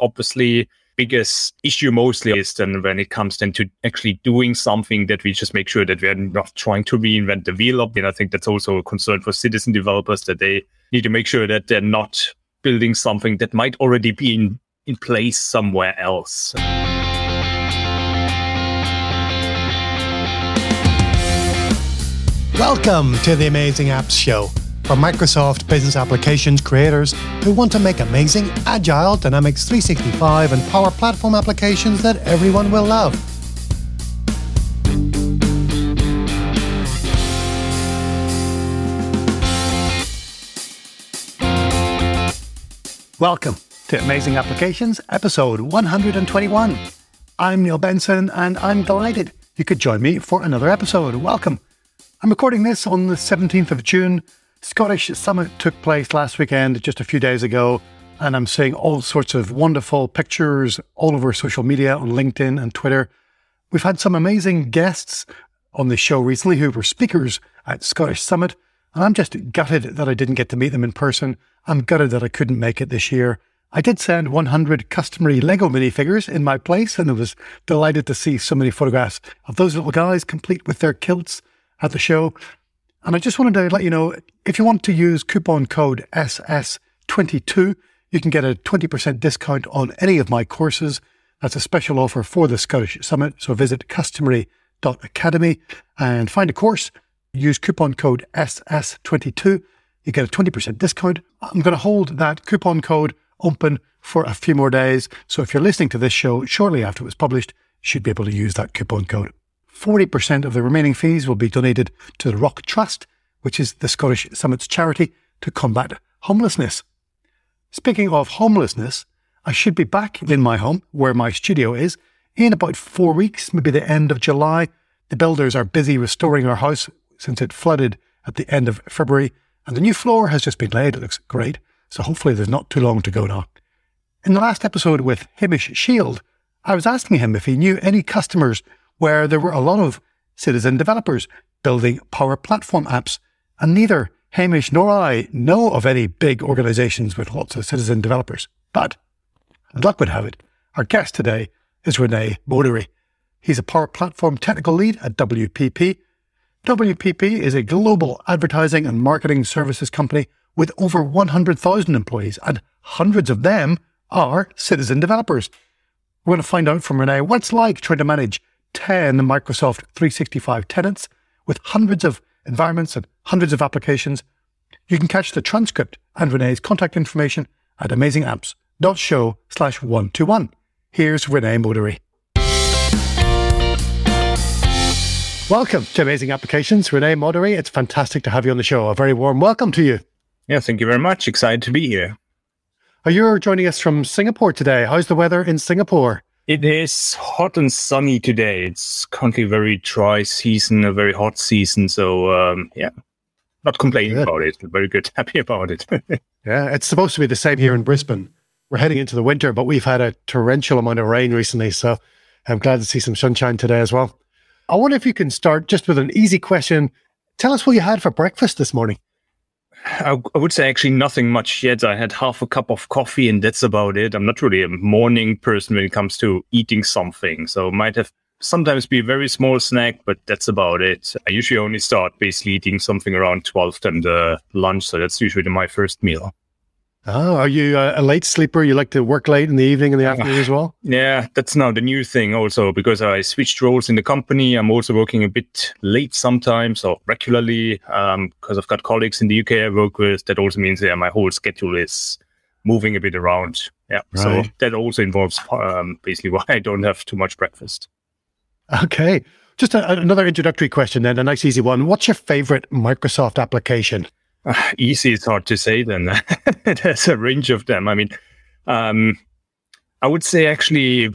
Obviously, biggest issue mostly is then when it comes then to actually doing something that we just make sure that we're not trying to reinvent the wheel up. And I think that's also a concern for citizen developers that they need to make sure that they're not building something that might already be in, in place somewhere else. Welcome to the Amazing Apps Show for Microsoft Business Applications creators who want to make amazing, agile Dynamics 365 and Power Platform applications that everyone will love. Welcome to Amazing Applications, episode 121. I'm Neil Benson, and I'm delighted you could join me for another episode. Welcome. I'm recording this on the 17th of June. Scottish Summit took place last weekend, just a few days ago, and I'm seeing all sorts of wonderful pictures all over social media on LinkedIn and Twitter. We've had some amazing guests on the show recently who were speakers at Scottish Summit, and I'm just gutted that I didn't get to meet them in person. I'm gutted that I couldn't make it this year. I did send 100 Customery Lego minifigures in my place, and I was delighted to see so many photographs of those little guys complete with their kilts at the show. And I just wanted to let you know if you want to use coupon code SS22, you can get a 20% discount on any of my courses. That's a special offer for the Scottish Summit. So visit customery.academy and find a course. Use coupon code SS22. You get a 20% discount. I'm going to hold that coupon code open for a few more days. So if you're listening to this show shortly after it was published, you should be able to use that coupon code. 40% of the remaining fees will be donated to the Rock Trust, which is the Scottish Summit's charity to combat homelessness. Speaking of homelessness, I should be back in my home, where my studio is, in about four weeks, maybe the end of July. The builders are busy restoring our house since it flooded at the end of February, and the new floor has just been laid. It looks great, so hopefully there's not too long to go now. In the last episode with Hamish Shield, I was asking him if he knew any customers where there were a lot of citizen developers building Power Platform apps, and neither Hamish nor I know of any big organizations with lots of citizen developers. But, as luck would have it, our guest today is Rene Modery. He's a Power Platform technical lead at WPP. WPP is a global advertising and marketing services company with over 100,000 employees, and hundreds of them are citizen developers. We're going to find out from Rene what it's like trying to manage 10 Microsoft 365 tenants with hundreds of environments and hundreds of applications. You can catch the transcript and Rene's contact information at amazingapps.show slash 121. Here's Rene Modery. Welcome to Amazing Applications, Rene Modery. It's fantastic to have you on the show. A very warm welcome to you. Yeah, thank you very much. Excited to be here. Uh, you're joining us from Singapore today. How's the weather in Singapore? It is hot and sunny today. It's currently very dry season, a very hot season. So um, yeah, not complaining good. about it. Very good, happy about it. yeah, it's supposed to be the same here in Brisbane. We're heading into the winter, but we've had a torrential amount of rain recently. So I'm glad to see some sunshine today as well. I wonder if you can start just with an easy question. Tell us what you had for breakfast this morning. I, I, would say actually nothing much yet. I had half a cup of coffee and that's about it. I'm not really a morning person when it comes to eating something. So might have sometimes be a very small snack, but that's about it. I usually only start basically eating something around 12 and uh, lunch. So that's usually my first meal. Oh, are you a late sleeper? You like to work late in the evening and the afternoon as well? Yeah, that's now the new thing also because I switched roles in the company. I'm also working a bit late sometimes or regularly because um, I've got colleagues in the UK I work with. That also means yeah, my whole schedule is moving a bit around. Yeah, right. so that also involves um, basically why I don't have too much breakfast. Okay. Just a, another introductory question then, a nice easy one. What's your favorite Microsoft application? Easy is hard to say then. There's a range of them. I mean, um, I would say actually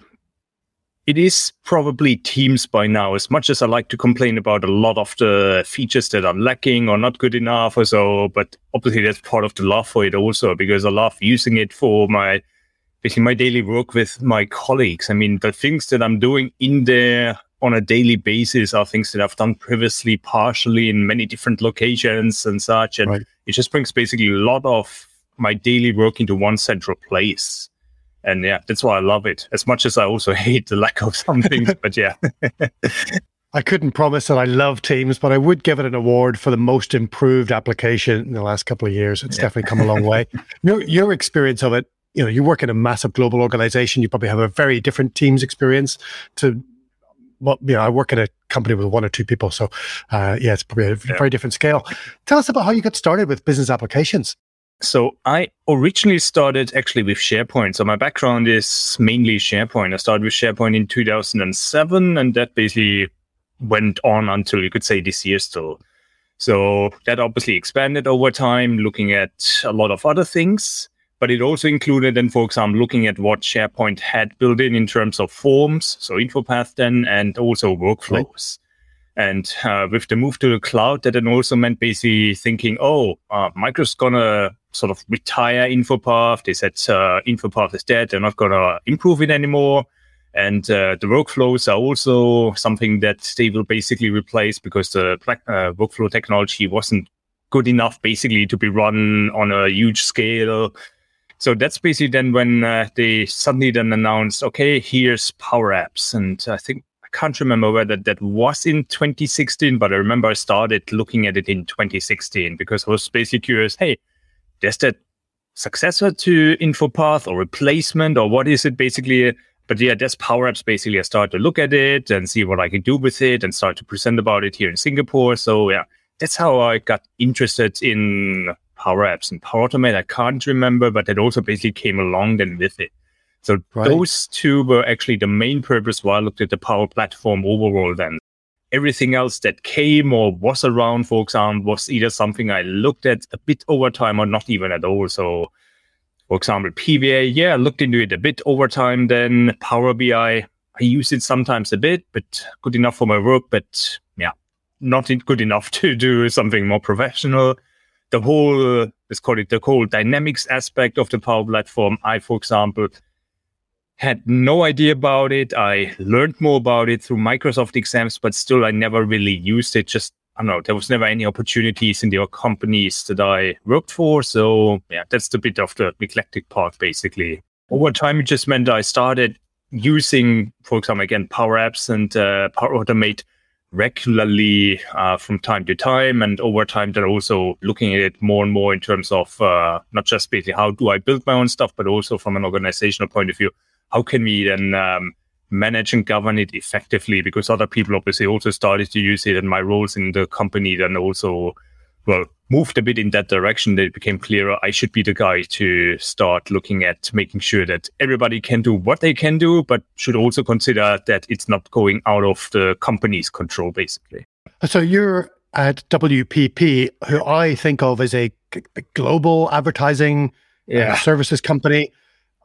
it is probably Teams by now. As much as I like to complain about a lot of the features that are lacking or not good enough or so, but obviously that's part of the love for it also because I love using it for my basically my daily work with my colleagues. I mean, the things that I'm doing in there on a daily basis are things that I've done previously, partially in many different locations and such. And right. it just brings basically a lot of my daily work into one central place. And yeah, that's why I love it as much as I also hate the lack of some things. but yeah. I couldn't promise that I love Teams, but I would give it an award for the most improved application in the last couple of years. It's yeah. definitely come a long way. Your, your experience of it, you know, you work in a massive global organization. You probably have a very different Teams experience to well, you know, I work at a company with one or two people. So, uh, yeah, it's probably a yeah. very different scale. Tell us about how you got started with business applications. So I originally started actually with SharePoint. So my background is mainly SharePoint. I started with SharePoint in 2007, and that basically went on until you could say this year still. So that obviously expanded over time, looking at a lot of other things. But it also included, then, for example, looking at what SharePoint had built in in terms of forms, so InfoPath then, and also workflows. Right. And uh, with the move to the cloud, that then also meant basically thinking, oh, uh, Microsoft's gonna sort of retire InfoPath. They said uh, InfoPath is dead. They're not gonna improve it anymore. And uh, the workflows are also something that they will basically replace because the uh, workflow technology wasn't good enough basically to be run on a huge scale. So that's basically then when uh, they suddenly then announced, okay, here's Power Apps. And I think I can't remember whether that was in 2016, but I remember I started looking at it in 2016 because I was basically curious, hey, there's that successor to InfoPath or replacement or what is it basically? but yeah, that's Power Apps. Basically, I started to look at it and see what I can do with it and start to present about it here in Singapore. So yeah, that's how I got interested in Power Apps and Power Automate. I can't remember, but that also basically came along then with it. So right. those two were actually the main purpose why I looked at the Power Platform overall then. Everything else that came or was around, for example, was either something I looked at a bit over time or not even at all. So for example, PVA, yeah, I looked into it a bit over time. Then Power BI, I use it sometimes a bit, but good enough for my work. But yeah, not good enough to do something more professional. The whole, let's call it the whole dynamics aspect of the Power Platform. I, for example, had no idea about it. I learned more about it through Microsoft exams, but still I never really used it. Just I don't know, there was never any opportunities in the companies that I worked for. So yeah, that's the bit of the eclectic part, basically. Over time, it just meant I started using, for example, again, Power Apps and uh, Power Automate regularly uh, from time to time. And over time, then also looking at it more and more in terms of uh, not just basically how do I build my own stuff, but also from an organizational point of view, how can we then um, manage and govern it effectively because other people obviously also started to use it and my roles in the company then also well moved a bit in that direction that it became clearer i should be the guy to start looking at making sure that everybody can do what they can do but should also consider that it's not going out of the company's control basically so you're at wpp who i think of as a global advertising uh, yeah. uh, services company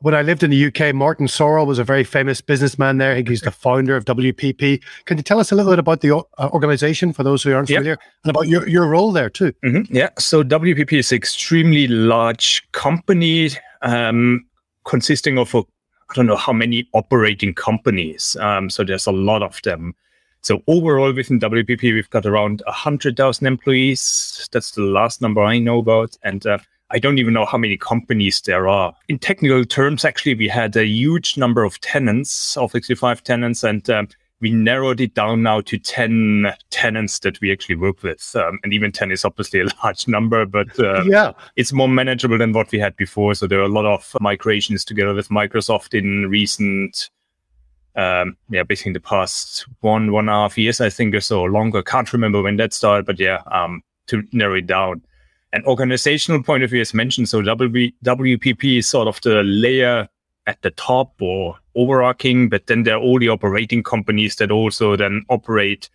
when I lived in the UK, Martin Sorrell was a very famous businessman there. He's the founder of WPP. Can you tell us a little bit about the uh, organization for those who aren't yep. familiar and about your, your role there too? Mm-hmm. Yeah. So WPP is an extremely large company um, consisting of, a, I don't know how many operating companies. Um, so there's a lot of them. So overall within WPP, we've got around 100,000 employees. That's the last number I know about. And uh, I don't even know how many companies there are. In technical terms, actually, we had a huge number of tenants, Office 365 tenants, and um, we narrowed it down now to 10 tenants that we actually work with. Um, and even 10 is obviously a large number, but uh, yeah, it's more manageable than what we had before. So there are a lot of migrations together with Microsoft in recent, um, yeah, basically in the past one, one and a half years, I think, or so longer. Can't remember when that started, but yeah, um, to narrow it down an organizational point of view, as mentioned, so w- WPP is sort of the layer at the top or overarching, but then there are all the operating companies that also then operate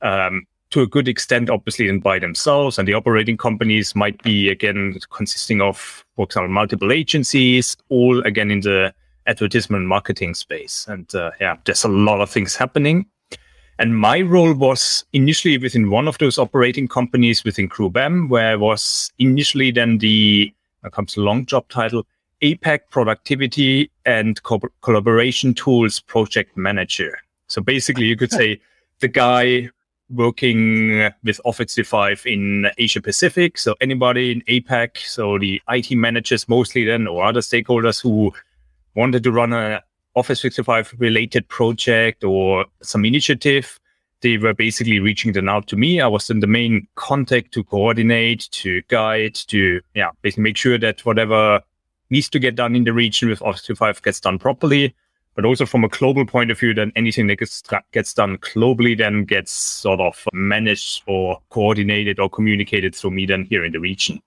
um, to a good extent, obviously, and by themselves. And the operating companies might be, again, consisting of, for example, multiple agencies, all again in the advertisement marketing space. And uh, yeah, there's a lot of things happening. And my role was initially within one of those operating companies within GroupM, where I was initially then the, comes a long job title, APAC Productivity and Co- Collaboration Tools Project Manager. So basically, you could say the guy working with Office 365 in Asia Pacific. So anybody in APAC, so the IT managers mostly then, or other stakeholders who wanted to run a Office 365 related project or some initiative, they were basically reaching them out to me. I was then the main contact to coordinate, to guide, to yeah, basically make sure that whatever needs to get done in the region with Office 365 gets done properly. But also from a global point of view, then anything that gets, gets done globally then gets sort of managed or coordinated or communicated through me then here in the region.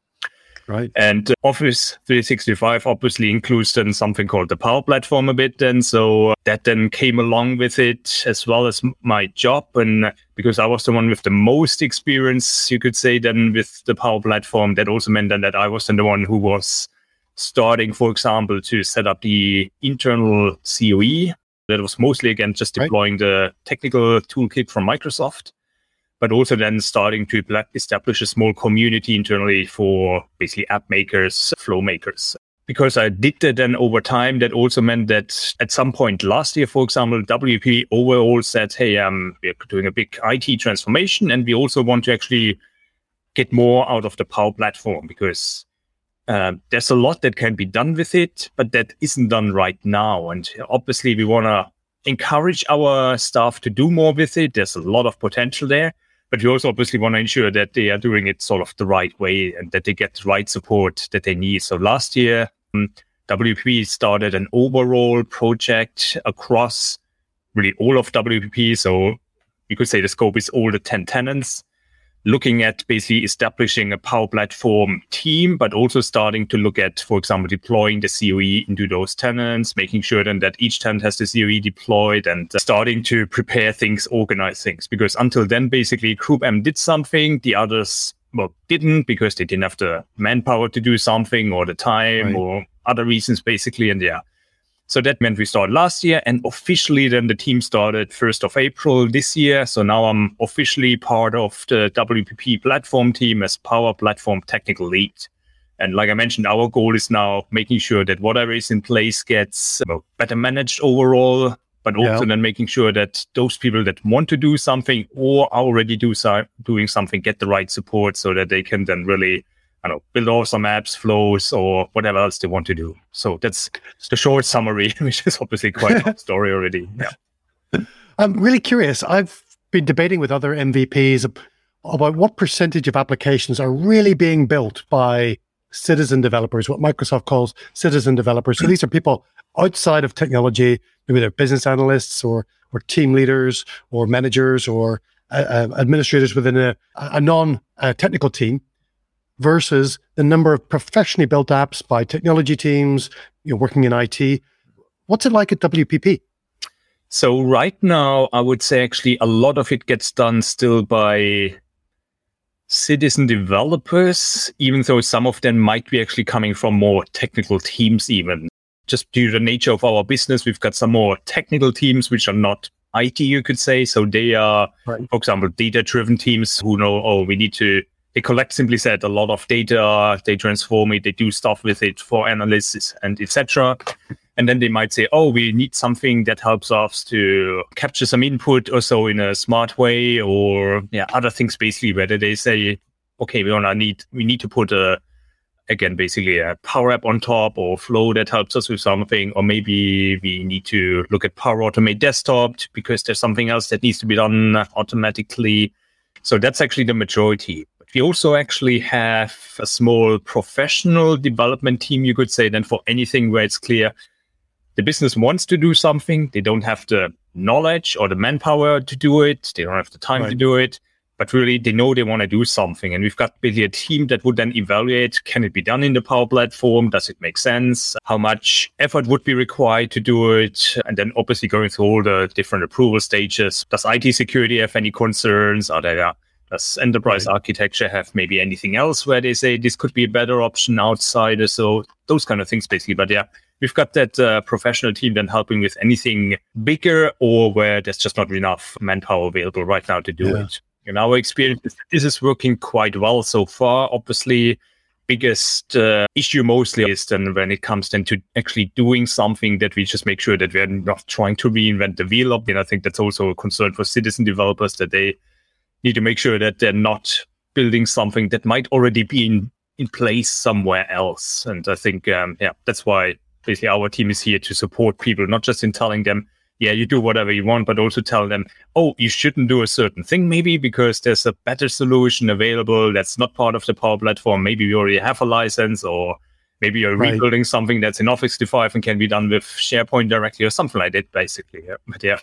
Right. And uh, Office 365 obviously includes then something called the Power Platform a bit then. So uh, that then came along with it as well as my job. And uh, because I was the one with the most experience, you could say, then with the Power Platform, that also meant then that I was then the one who was starting, for example, to set up the internal COE. That was mostly again just deploying right. the technical toolkit from Microsoft but also then starting to establish a small community internally for basically app makers, flow makers. Because I did that then over time, that also meant that at some point last year, for example, WP overall said, Hey, um, we're doing a big IT transformation and we also want to actually get more out of the Power Platform because uh, there's a lot that can be done with it, but that isn't done right now. And obviously, we want to encourage our staff to do more with it. There's a lot of potential there. But you also obviously want to ensure that they are doing it sort of the right way and that they get the right support that they need. So last year, um, WPP started an overall project across really all of WPP. So you could say the scope is all the 10 tenants looking at basically establishing a Power Platform team, but also starting to look at, for example, deploying the COE into those tenants, making sure then that each tenant has the COE deployed and starting to prepare things, organize things. Because until then, basically, Group M did something, the others well, didn't because they didn't have the manpower to do something or the time right. or other reasons, basically. And yeah, so that meant we started last year and officially then the team started 1st of April this year. So now I'm officially part of the WPP platform team as Power Platform Technical Lead. And like I mentioned, our goal is now making sure that whatever is in place gets well, better managed overall, but also yeah. then making sure that those people that want to do something or already do so, doing something get the right support so that they can then really I don't know, build awesome apps, flows, or whatever else they want to do. So that's the short summary, which is obviously quite a long story already. Yeah. I'm really curious. I've been debating with other MVPs about what percentage of applications are really being built by citizen developers, what Microsoft calls citizen developers. So these are people outside of technology, maybe they're business analysts or or team leaders or managers or uh, uh administrators within a, a non uh, technical team versus the number of professionally built apps by technology teams you know, working in IT. What's it like at WPP? So right now, I would say actually a lot of it gets done still by citizen developers, even though some of them might be actually coming from more technical teams, even just due to the nature of our business. We've got some more technical teams, which are not IT, you could say. So they are, right. for example, data driven teams who know, oh, we need to they collect simply said a lot of data. They transform it. They do stuff with it for analysis and etc and then they might say oh we need something that helps us to capture some input or so in a smart way or yeah other things basically whether they say okay we want to need we need to put a again basically a power app on top or flow that helps us with something or maybe we need to look at power automate desktop because there's something else that needs to be done automatically. So that's actually the majority we also actually have a small professional development team, you could say, then for anything where it's clear the business wants to do something, they don't have the knowledge or the manpower to do it, they don't have the time right. to do it, but really they know they want to do something. And we've got basically a team that would then evaluate can it be done in the Power Platform? Does it make sense? How much effort would be required to do it? And then obviously going through all the different approval stages. Does IT security have any concerns? Are there does enterprise right. architecture have maybe anything else where they say this could be a better option outside? So those kind of things, basically. But yeah, we've got that uh, professional team then helping with anything bigger or where there's just not enough manpower available right now to do yeah. it. In our experience, this is working quite well so far. Obviously, biggest uh, issue mostly is then when it comes then to actually doing something that we just make sure that we're not trying to reinvent the wheel. up And I think that's also a concern for citizen developers that they need to make sure that they're not building something that might already be in, in place somewhere else. And I think, um, yeah, that's why basically our team is here to support people, not just in telling them, yeah, you do whatever you want, but also tell them, oh, you shouldn't do a certain thing, maybe because there's a better solution available that's not part of the Power Platform. Maybe you already have a license, or maybe you're right. rebuilding something that's in Office 365 and can be done with SharePoint directly, or something like that, basically. Yeah. But yeah.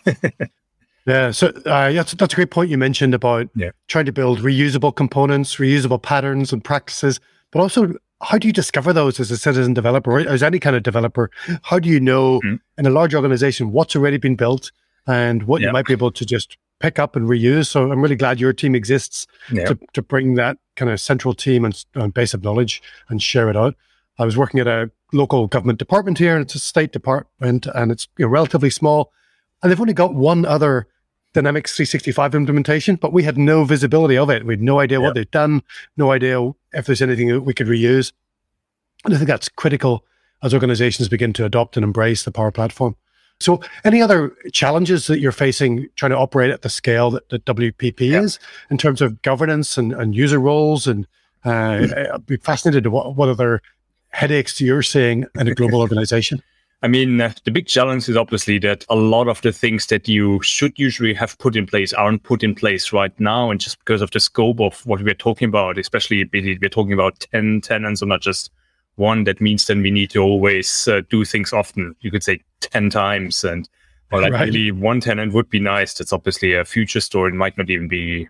Yeah, so uh, that's that's a great point you mentioned about yeah. trying to build reusable components, reusable patterns and practices, but also how do you discover those as a citizen developer or as any kind of developer? How do you know mm-hmm. in a large organization what's already been built and what yeah. you might be able to just pick up and reuse? So I'm really glad your team exists yeah. to, to bring that kind of central team and, and base of knowledge and share it out. I was working at a local government department here, and it's a state department, and it's you know, relatively small, and they've only got one other Dynamics 365 implementation, but we had no visibility of it. We had no idea yep. what they'd done, no idea if there's anything we could reuse. And I think that's critical as organizations begin to adopt and embrace the Power Platform. So, any other challenges that you're facing trying to operate at the scale that, that WPP yep. is in terms of governance and, and user roles? And uh, I'd be fascinated to what, what other headaches you're seeing in a global organization. I mean, uh, the big challenge is obviously that a lot of the things that you should usually have put in place aren't put in place right now. And just because of the scope of what we're talking about, especially we're talking about 10 tenants or not just one, that means then we need to always uh, do things often. You could say 10 times. And well, like right. really one tenant would be nice. That's obviously a future story. It might not even be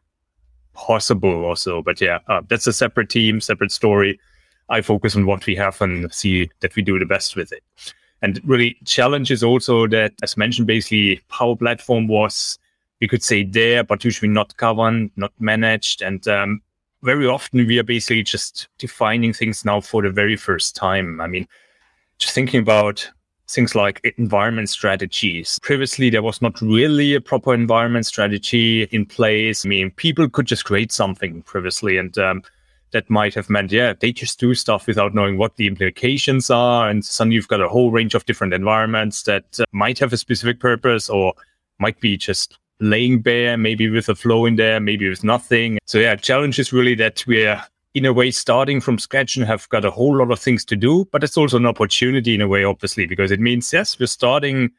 possible also. But yeah, uh, that's a separate team, separate story. I focus on what we have and see that we do the best with it. And really, challenge is also that, as mentioned, basically, Power Platform was, you could say, there, but usually not governed, not managed. And um, very often we are basically just defining things now for the very first time. I mean, just thinking about things like environment strategies. Previously, there was not really a proper environment strategy in place. I mean, people could just create something previously, and um, that might have meant, yeah, they just do stuff without knowing what the implications are. And suddenly you've got a whole range of different environments that uh, might have a specific purpose or might be just laying bare, maybe with a flow in there, maybe with nothing. So yeah, challenge is really that we're in a way starting from scratch and have got a whole lot of things to do. But it's also an opportunity in a way, obviously, because it means, yes, we're starting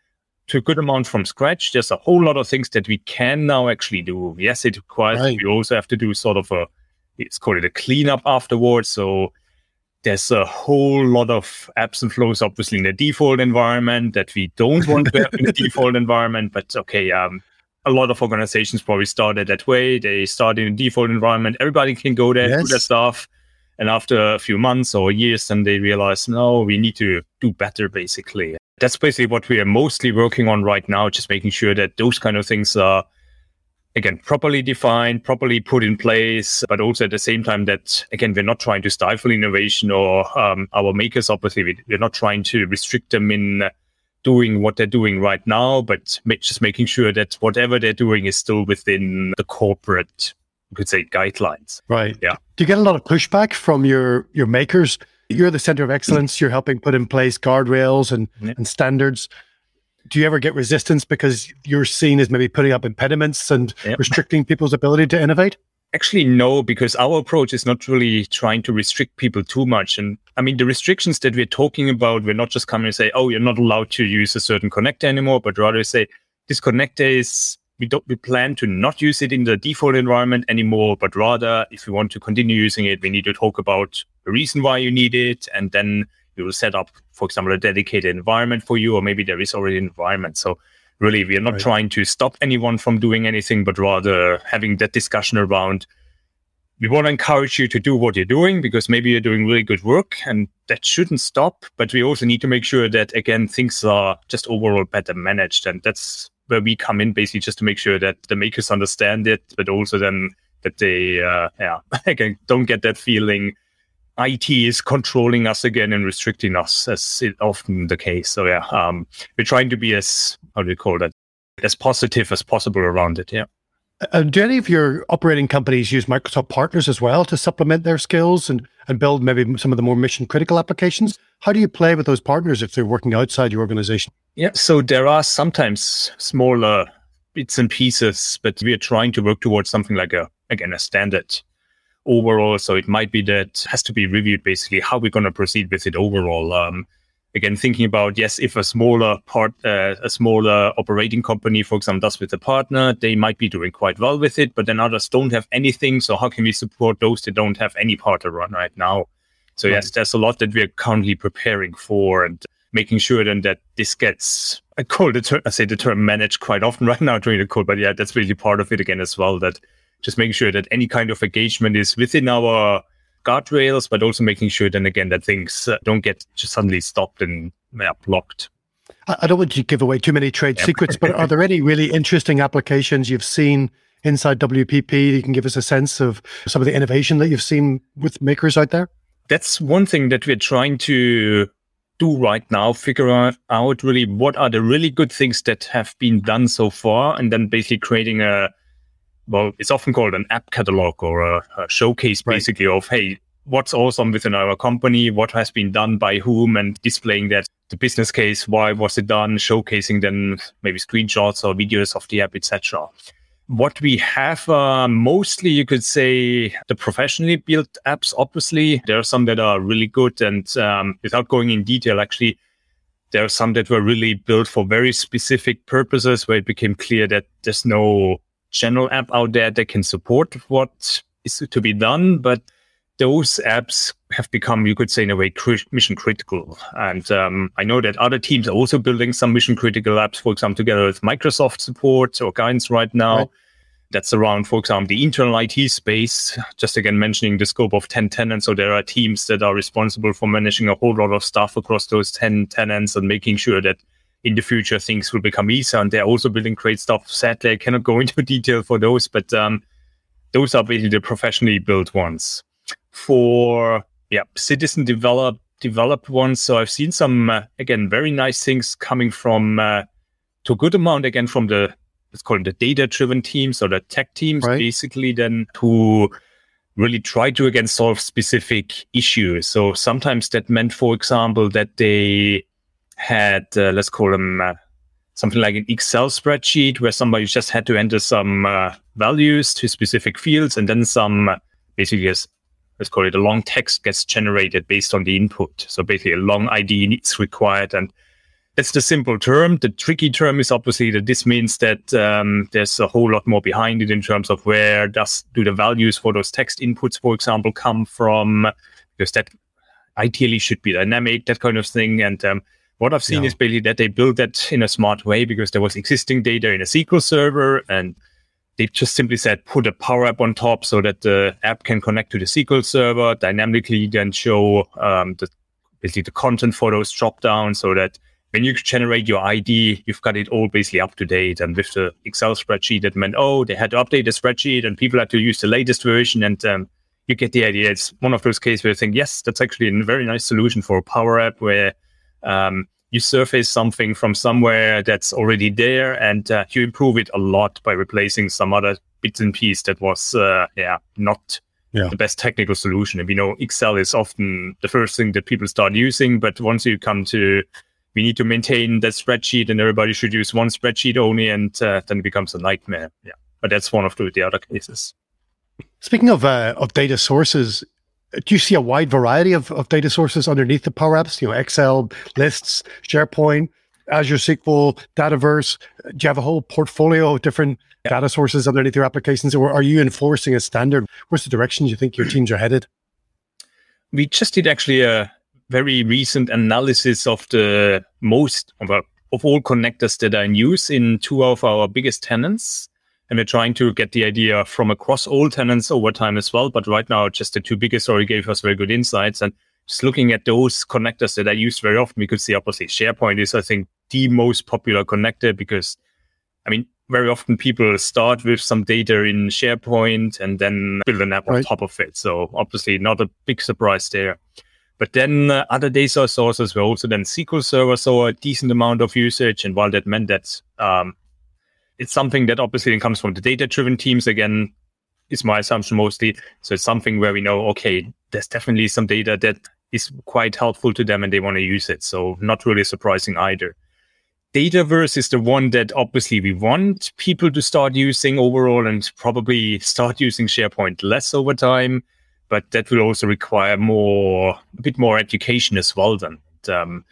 to a good amount from scratch. There's a whole lot of things that we can now actually do. Yes, it requires, right. we also have to do sort of a it's called it a cleanup afterwards. So there's a whole lot of apps and flows, obviously, in the default environment that we don't want to have in the default environment. But okay, um, a lot of organizations probably started that way. They start in a default environment. Everybody can go there, yes. do their stuff. And after a few months or years, then they realize, no, we need to do better, basically. That's basically what we are mostly working on right now, just making sure that those kind of things are again properly defined properly put in place but also at the same time that again we're not trying to stifle innovation or um, our makers obviously. We're not trying to restrict them in doing what they're doing right now but just making sure that whatever they're doing is still within the corporate you could say guidelines. Right. Yeah. Do you get a lot of pushback from your your makers? You're the center of excellence. You're helping put in place guardrails and, yeah. and standards do you ever get resistance because you're seen as maybe putting up impediments and yep. restricting people's ability to innovate? Actually, no, because our approach is not really trying to restrict people too much. And I mean, the restrictions that we're talking about, we're not just coming and say, oh, you're not allowed to use a certain connector anymore, but rather say, this connector is, we don't, we plan to not use it in the default environment anymore, but rather, if we want to continue using it, we need to talk about the reason why you need it. And then we will set up, for example, a dedicated environment for you, or maybe there is already an environment. So really, we are not right. trying to stop anyone from doing anything, but rather having that discussion around we want to encourage you to do what you're doing because maybe you're doing really good work and that shouldn't stop. But we also need to make sure that, again, things are just overall better managed. And that's where we come in basically just to make sure that the makers understand it, but also then that they, uh, yeah, again, don't get that feeling IT is controlling us again and restricting us, as is often the case. So yeah, um, we're trying to be as how do you call that, as positive as possible around it. Yeah. Uh, do any of your operating companies use Microsoft partners as well to supplement their skills and, and build maybe some of the more mission critical applications? How do you play with those partners if they're working outside your organization? Yeah, so there are sometimes smaller bits and pieces, but we are trying to work towards something like a again a standard overall. So it might be that has to be reviewed basically how we're going to proceed with it overall. Um, again, thinking about, yes, if a smaller part, uh, a smaller operating company, for example, does with a partner, they might be doing quite well with it, but then others don't have anything. So how can we support those that don't have any partner run right now? So yes, there's a lot that we're currently preparing for and making sure then that this gets I call the term I say the term managed quite often right now during the call, but yeah, that's really part of it again as well. That just making sure that any kind of engagement is within our guardrails, but also making sure then again that things uh, don't get just suddenly stopped and yeah, blocked. I don't want to give away too many trade secrets, but are there any really interesting applications you've seen inside WPP? You can give us a sense of some of the innovation that you've seen with makers out there. That's one thing that we're trying to do right now, figure out really what are the really good things that have been done so far, and then basically creating a well, it's often called an app catalog or a, a showcase basically right. of hey, what's awesome within our company, what has been done by whom, and displaying that the business case, why was it done, showcasing then maybe screenshots or videos of the app, etc. What we have uh, mostly, you could say, the professionally built apps. Obviously, there are some that are really good, and um, without going in detail, actually, there are some that were really built for very specific purposes, where it became clear that there's no general app out there that can support what is to be done, but those apps have become, you could say, in a way, cr- mission critical. And um, I know that other teams are also building some mission critical apps, for example, together with Microsoft support or guidance right now. Right. That's around, for example, the internal IT space. Just again, mentioning the scope of 10 tenants. So there are teams that are responsible for managing a whole lot of stuff across those 10 tenants and making sure that in the future things will become easier. And they're also building great stuff. Sadly, I cannot go into detail for those, but um, those are basically the professionally built ones for yeah citizen develop developed ones. So I've seen some uh, again very nice things coming from uh, to a good amount again from the let's call it the data driven teams or the tech teams right. basically then who really try to again solve specific issues. So sometimes that meant, for example, that they had uh, let's call them uh, something like an Excel spreadsheet where somebody just had to enter some uh, values to specific fields and then some uh, basically let's call it a long text gets generated based on the input. So basically a long ID is required. And that's the simple term. The tricky term is obviously that this means that um, there's a whole lot more behind it in terms of where does do the values for those text inputs, for example, come from, because that ideally should be dynamic, that kind of thing. And um, what I've seen yeah. is basically that they built that in a smart way because there was existing data in a SQL server and they just simply said put a Power App on top so that the app can connect to the SQL server, dynamically then show um, the basically the content for those drop down so that when you generate your ID, you've got it all basically up to date. And with the Excel spreadsheet, that meant, oh, they had to update the spreadsheet and people had to use the latest version. And um, you get the idea. It's one of those cases where you think, yes, that's actually a very nice solution for a Power App where um, you surface something from somewhere that's already there and uh, you improve it a lot by replacing some other bits and piece that was uh, yeah not yeah. the best technical solution. And we know excel is often the first thing that people start using but once you come to we need to maintain that spreadsheet and everybody should use one spreadsheet only and uh, then it becomes a nightmare. Yeah. But that's one of the, the other cases. Speaking of uh, of data sources do you see a wide variety of, of data sources underneath the Power Apps? You know, Excel, lists, SharePoint, Azure SQL, Dataverse. Do you have a whole portfolio of different data sources underneath your applications, or are you enforcing a standard? Where's the direction you think your teams are headed? We just did actually a very recent analysis of the most of, of all connectors that are in use in two of our biggest tenants and we're trying to get the idea from across all tenants over time as well. But right now, just the two biggest already gave us very good insights. And just looking at those connectors that I use very often, we could see obviously SharePoint is, I think, the most popular connector because, I mean, very often people start with some data in SharePoint and then build an app right. on top of it. So obviously not a big surprise there. But then uh, other data sources were also then SQL Server saw a decent amount of usage. And while that meant that um, it's something that obviously comes from the data driven teams again is my assumption mostly. So it's something where we know okay there's definitely some data that is quite helpful to them and they want to use it. So not really surprising either. Dataverse is the one that obviously we want people to start using overall and probably start using sharepoint less over time but that will also require more a bit more education as well then. Um,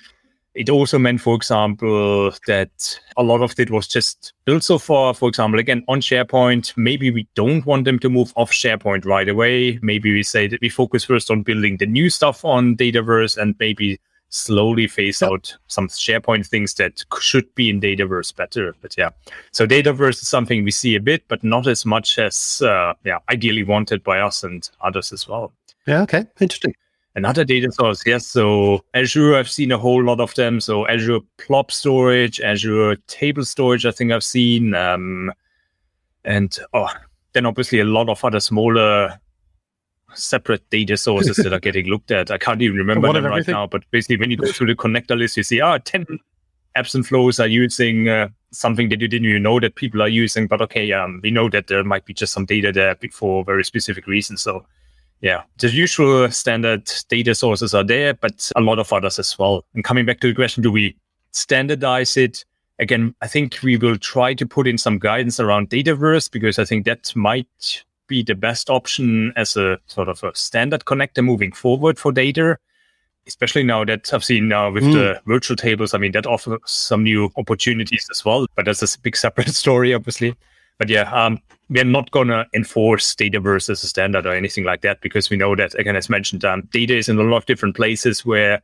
it also meant, for example, that a lot of it was just built so far. For example, again, on SharePoint, maybe we don't want them to move off SharePoint right away. Maybe we say that we focus first on building the new stuff on Dataverse and maybe slowly phase yep. out some SharePoint things that should be in Dataverse better. But yeah, so Dataverse is something we see a bit, but not as much as uh, yeah ideally wanted by us and others as well. Yeah. Okay. Interesting. Another data source, yes. So Azure, I've seen a whole lot of them. So Azure Blob Storage, Azure Table Storage, I think I've seen, um, and oh, then obviously a lot of other smaller separate data sources that are getting looked at. I can't even remember them right now, but basically when you go through the connector list, you see, ah, 10 apps and flows are using uh, something that you didn't even know that people are using. But okay, um, we know that there might be just some data there for very specific reasons. So yeah, the usual standard data sources are there, but a lot of others as well. And coming back to the question, do we standardize it? Again, I think we will try to put in some guidance around Dataverse because I think that might be the best option as a sort of a standard connector moving forward for data. Especially now that I've seen now with mm. the virtual tables, I mean, that offers some new opportunities as well, but that's a big separate story, obviously. But yeah, um, we're not going to enforce Dataverse as a standard or anything like that because we know that, again, as mentioned, um, data is in a lot of different places where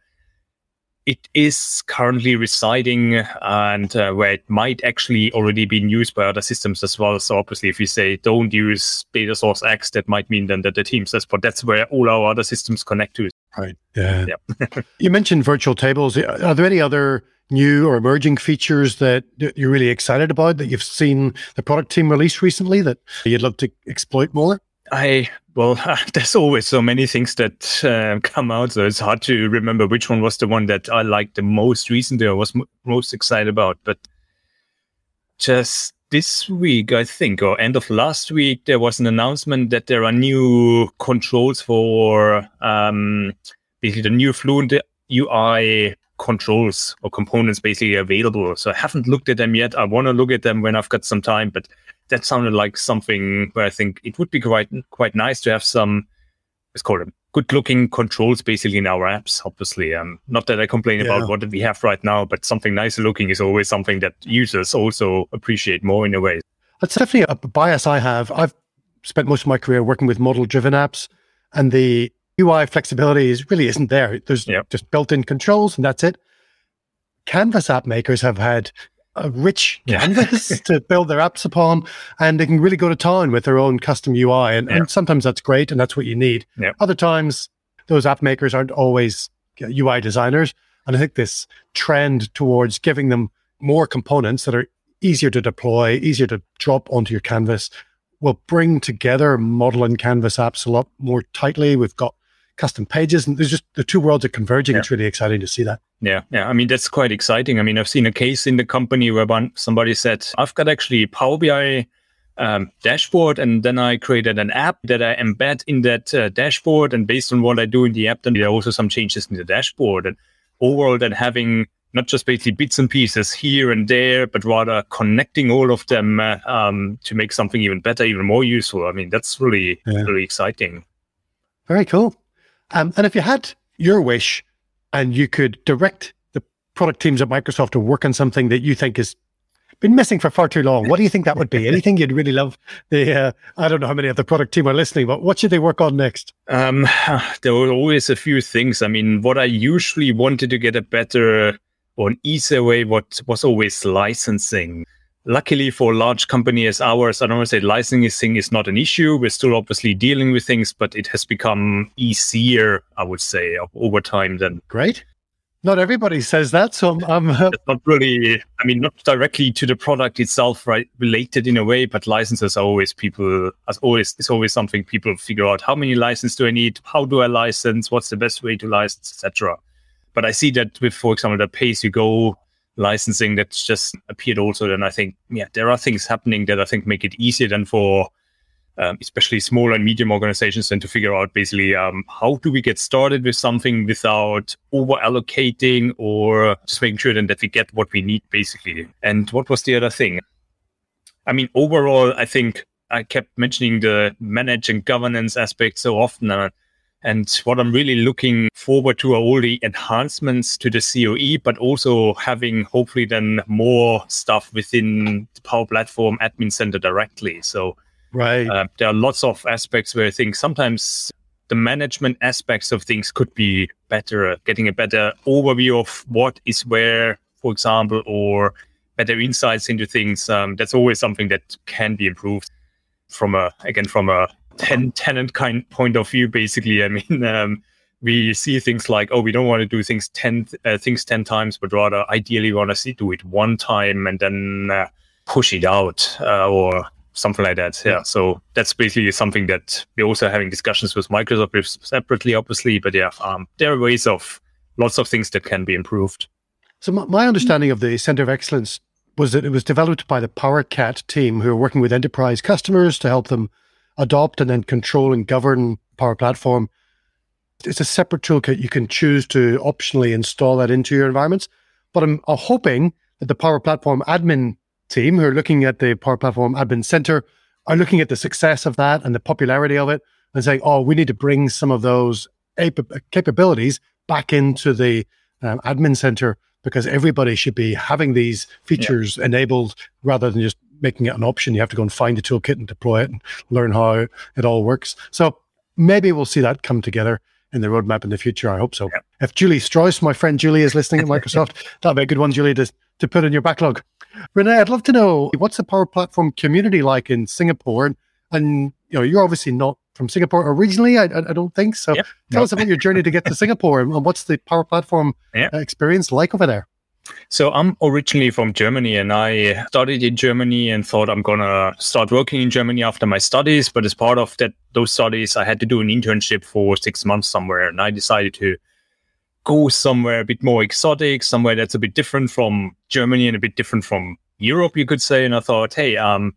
it is currently residing and uh, where it might actually already be used by other systems as well. So obviously, if you say don't use data source X, that might mean then that the team says, but that's where all our other systems connect to. Right. Yeah. yeah. you mentioned virtual tables. Are there any other new or emerging features that you're really excited about that you've seen the product team release recently that you'd love to exploit more? I well, there's always so many things that uh, come out, so it's hard to remember which one was the one that I liked the most recently or was m- most excited about. But just this week, I think, or end of last week, there was an announcement that there are new controls for um, basically the new Fluent UI controls or components basically available. So I haven't looked at them yet. I want to look at them when I've got some time, but that sounded like something where I think it would be quite quite nice to have some. Let's call them good looking controls basically in our apps. Obviously, um, not that I complain yeah. about what we have right now, but something nicer looking is always something that users also appreciate more in a way. That's definitely a bias I have. I've spent most of my career working with model driven apps, and the UI flexibility is really isn't there. There's yep. just built in controls, and that's it. Canvas app makers have had a rich canvas to build their apps upon, and they can really go to town with their own custom UI. And, and sometimes that's great, and that's what you need. Other times, those app makers aren't always UI designers. And I think this trend towards giving them more components that are easier to deploy, easier to drop onto your canvas, will bring together model and canvas apps a lot more tightly. We've got custom pages. And there's just the two worlds are converging. Yeah. It's really exciting to see that. Yeah, yeah. I mean, that's quite exciting. I mean, I've seen a case in the company where one, somebody said, I've got actually Power BI um, dashboard, and then I created an app that I embed in that uh, dashboard. And based on what I do in the app, then there are also some changes in the dashboard. And overall, then having not just basically bits and pieces here and there, but rather connecting all of them uh, um, to make something even better, even more useful. I mean, that's really, yeah. really exciting. Very cool. Um, and if you had your wish and you could direct the product teams at Microsoft to work on something that you think has been missing for far too long, what do you think that would be? Anything you'd really love? The uh, I don't know how many of the product team are listening, but what should they work on next? Um, there were always a few things. I mean, what I usually wanted to get a better or an easier way, what was always licensing luckily for a large company as ours, I don't want to say licensing is not an issue. We're still obviously dealing with things, but it has become easier, I would say, over time than. Great. Not everybody says that, so I'm. I'm uh... not really. I mean, not directly to the product itself, right? Related in a way, but licenses are always people. As always, it's always something people figure out. How many licenses do I need? How do I license? What's the best way to license, etc. But I see that with, for example, the pay-as-you-go licensing that's just appeared also. And I think, yeah, there are things happening that I think make it easier than for um, especially small and medium organizations than to figure out basically um, how do we get started with something without over allocating or just making sure then that we get what we need basically. And what was the other thing? I mean, overall, I think I kept mentioning the manage and governance aspect so often. And what I'm really looking forward to are all the enhancements to the COE, but also having hopefully then more stuff within the Power Platform Admin Center directly. So right, uh, there are lots of aspects where I think sometimes the management aspects of things could be better, getting a better overview of what is where, for example, or better insights into things. Um, that's always something that can be improved from a again from a ten, tenant kind point of view. Basically, I mean, um, we see things like, oh, we don't want to do things ten uh, things ten times, but rather ideally want to see do it one time and then uh, push it out uh, or something like that. Yeah. So that's basically something that we're also having discussions with Microsoft separately, obviously. But yeah, um, there are ways of lots of things that can be improved. So my understanding of the Center of Excellence was that it was developed by the PowerCat team who are working with enterprise customers to help them adopt and then control and govern Power Platform. It's a separate toolkit. You can choose to optionally install that into your environments. But I'm, I'm hoping that the Power Platform admin team who are looking at the Power Platform Admin Center are looking at the success of that and the popularity of it and saying, oh, we need to bring some of those capabilities back into the um, admin center because everybody should be having these features yeah. enabled rather than just making it an option. You have to go and find the toolkit and deploy it and learn how it all works. So maybe we'll see that come together in the roadmap in the future. I hope so. Yeah. If Julie Strauss, my friend Julie, is listening at Microsoft, that'll be a good one, Julie, to, to put in your backlog. Rene, I'd love to know what's the Power Platform community like in Singapore? And, and you know, you're obviously not from Singapore originally. I, I don't think so. Yep. Tell no. us about your journey to get to Singapore and what's the Power Platform yep. Uh, experience like over there. So I'm originally from Germany and I studied in Germany and thought I'm going to start working in Germany after my studies. But as part of that, those studies, I had to do an internship for six months somewhere. And I decided to go somewhere a bit more exotic, somewhere that's a bit different from Germany and a bit different from Europe, you could say. And I thought, hey, um,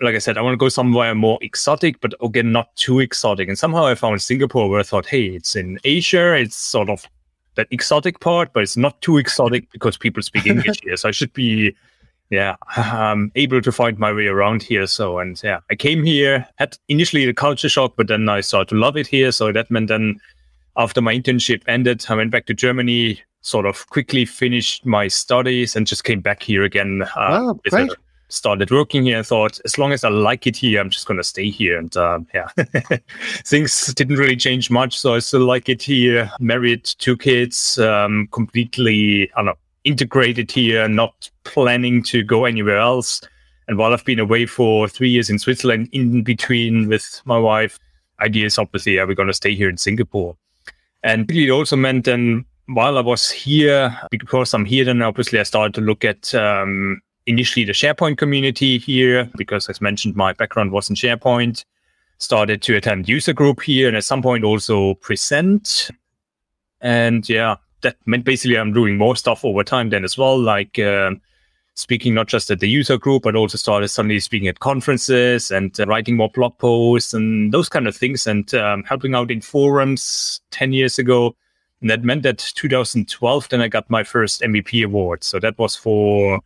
like I said, I want to go somewhere more exotic, but again, not too exotic. And somehow I found Singapore where I thought, hey, it's in Asia. It's sort of that exotic part, but it's not too exotic because people speak English here. So I should be, yeah, um, able to find my way around here. So, and yeah, I came here, had initially the culture shock, but then I started to love it here. So that meant then after my internship ended, I went back to Germany, sort of quickly finished my studies and just came back here again. Uh, oh, great started working here and thought, as long as I like it here, I'm just going to stay here. And uh, yeah, things didn't really change much. So I still like it here. Married, two kids, um, completely, I don't know, integrated here, not planning to go anywhere else. And while I've been away for three years in Switzerland, in between with my wife, idea is obviously, yeah, we're going to stay here in Singapore. And it also meant then while I was here, because I'm here, then obviously I started to look at um, initially the SharePoint community here, because as mentioned, my background was in SharePoint. Started to attend user group here and at some point also present. And yeah, that meant basically I'm doing more stuff over time then as well, like um, speaking not just at the user group, but also started suddenly speaking at conferences and uh, writing more blog posts and those kind of things and um, helping out in forums 10 years ago. And that meant that 2012, then I got my first MVP award. So that was for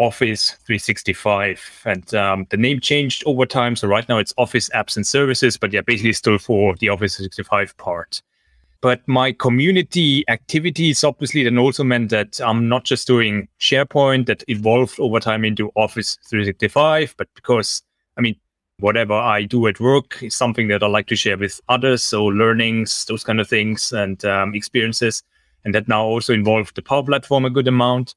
Office 365. And um, the name changed over time. So right now it's Office Apps and Services, but yeah, basically still for the Office 365 part. But my community activities obviously then also meant that I'm not just doing SharePoint that evolved over time into Office 365, but because, I mean, whatever I do at work is something that I like to share with others. So learnings, those kind of things and um, experiences. And that now also involved the Power Platform a good amount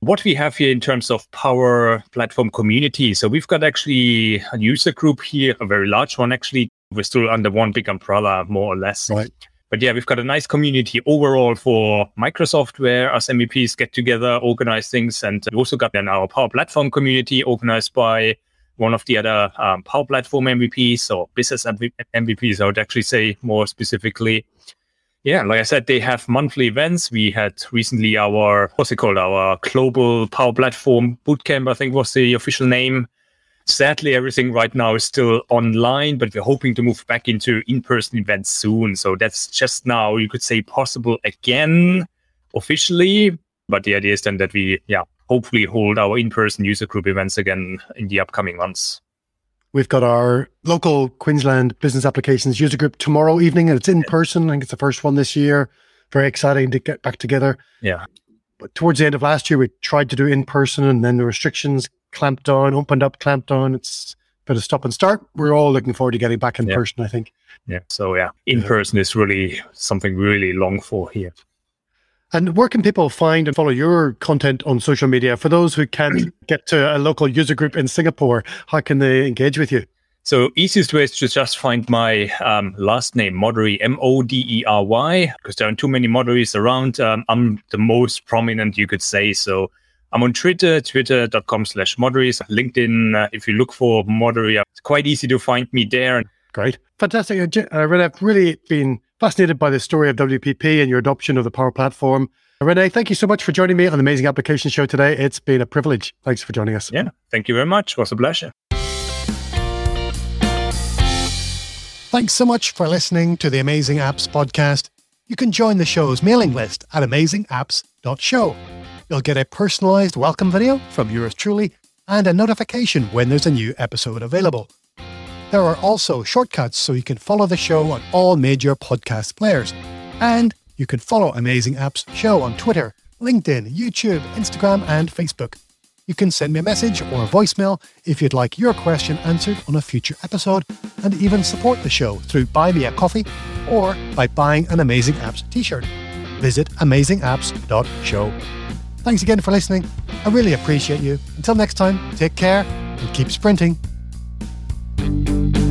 what we have here in terms of Power Platform community. So we've got actually a user group here, a very large one actually. We're still under one big umbrella, more or less. Right. But yeah, we've got a nice community overall for Microsoft where us MVPs get together, organize things. And we also got then our Power Platform community organized by one of the other um, Power Platform MVPs or business MVPs, I would actually say more specifically. Yeah, like I said, they have monthly events. We had recently our what's it called? Our global power platform bootcamp, I think was the official name. Sadly, everything right now is still online, but we're hoping to move back into in-person events soon. So that's just now, you could say, possible again officially. But the idea is then that we, yeah, hopefully hold our in-person user group events again in the upcoming months. We've got our local Queensland business applications user group tomorrow evening, and it's in person. I think it's the first one this year. Very exciting to get back together. Yeah. But towards the end of last year, we tried to do in person, and then the restrictions clamped down, opened up, clamped down. It's a bit of stop and start. We're all looking forward to getting back in Yeah. person, I think. Yeah. So yeah, in person is really something we really long for here. And where can people find and follow your content on social media? For those who can't get to a local user group in Singapore, how can they engage with you? So easiest way is to just find my um, last name, Modery, M O D E R Y, because there aren't too many Moderys around. Um, I'm the most prominent, you could say. So I'm on Twitter, twitter.com slash Moderys, LinkedIn. Uh, if you look for Modery, it's quite easy to find me there. Great. Fantastic. Uh, J- Rene, I've really been fascinated by the story of WPP and your adoption of the Power Platform. Rene, thank you so much for joining me on the Amazing Application Show today. It's been a privilege. Thanks for joining us. Yeah, thank you very much. It was a pleasure. Thanks so much for listening to the Amazing Apps podcast. You can join the show's mailing list at amazingapps.show. You'll get a personalized welcome video from yours truly and a notification when there's a new episode available. There are also shortcuts so you can follow the show on all major podcast players. And you can follow Amazing Apps Show on Twitter, LinkedIn, YouTube, Instagram, and Facebook. You can send me a message or a voicemail if you'd like your question answered on a future episode, and even support the show through Buy Me a Coffee or by buying an Amazing Apps t shirt. Visit amazingapps.show. Thanks again for listening. I really appreciate you. Until next time, take care and keep sprinting you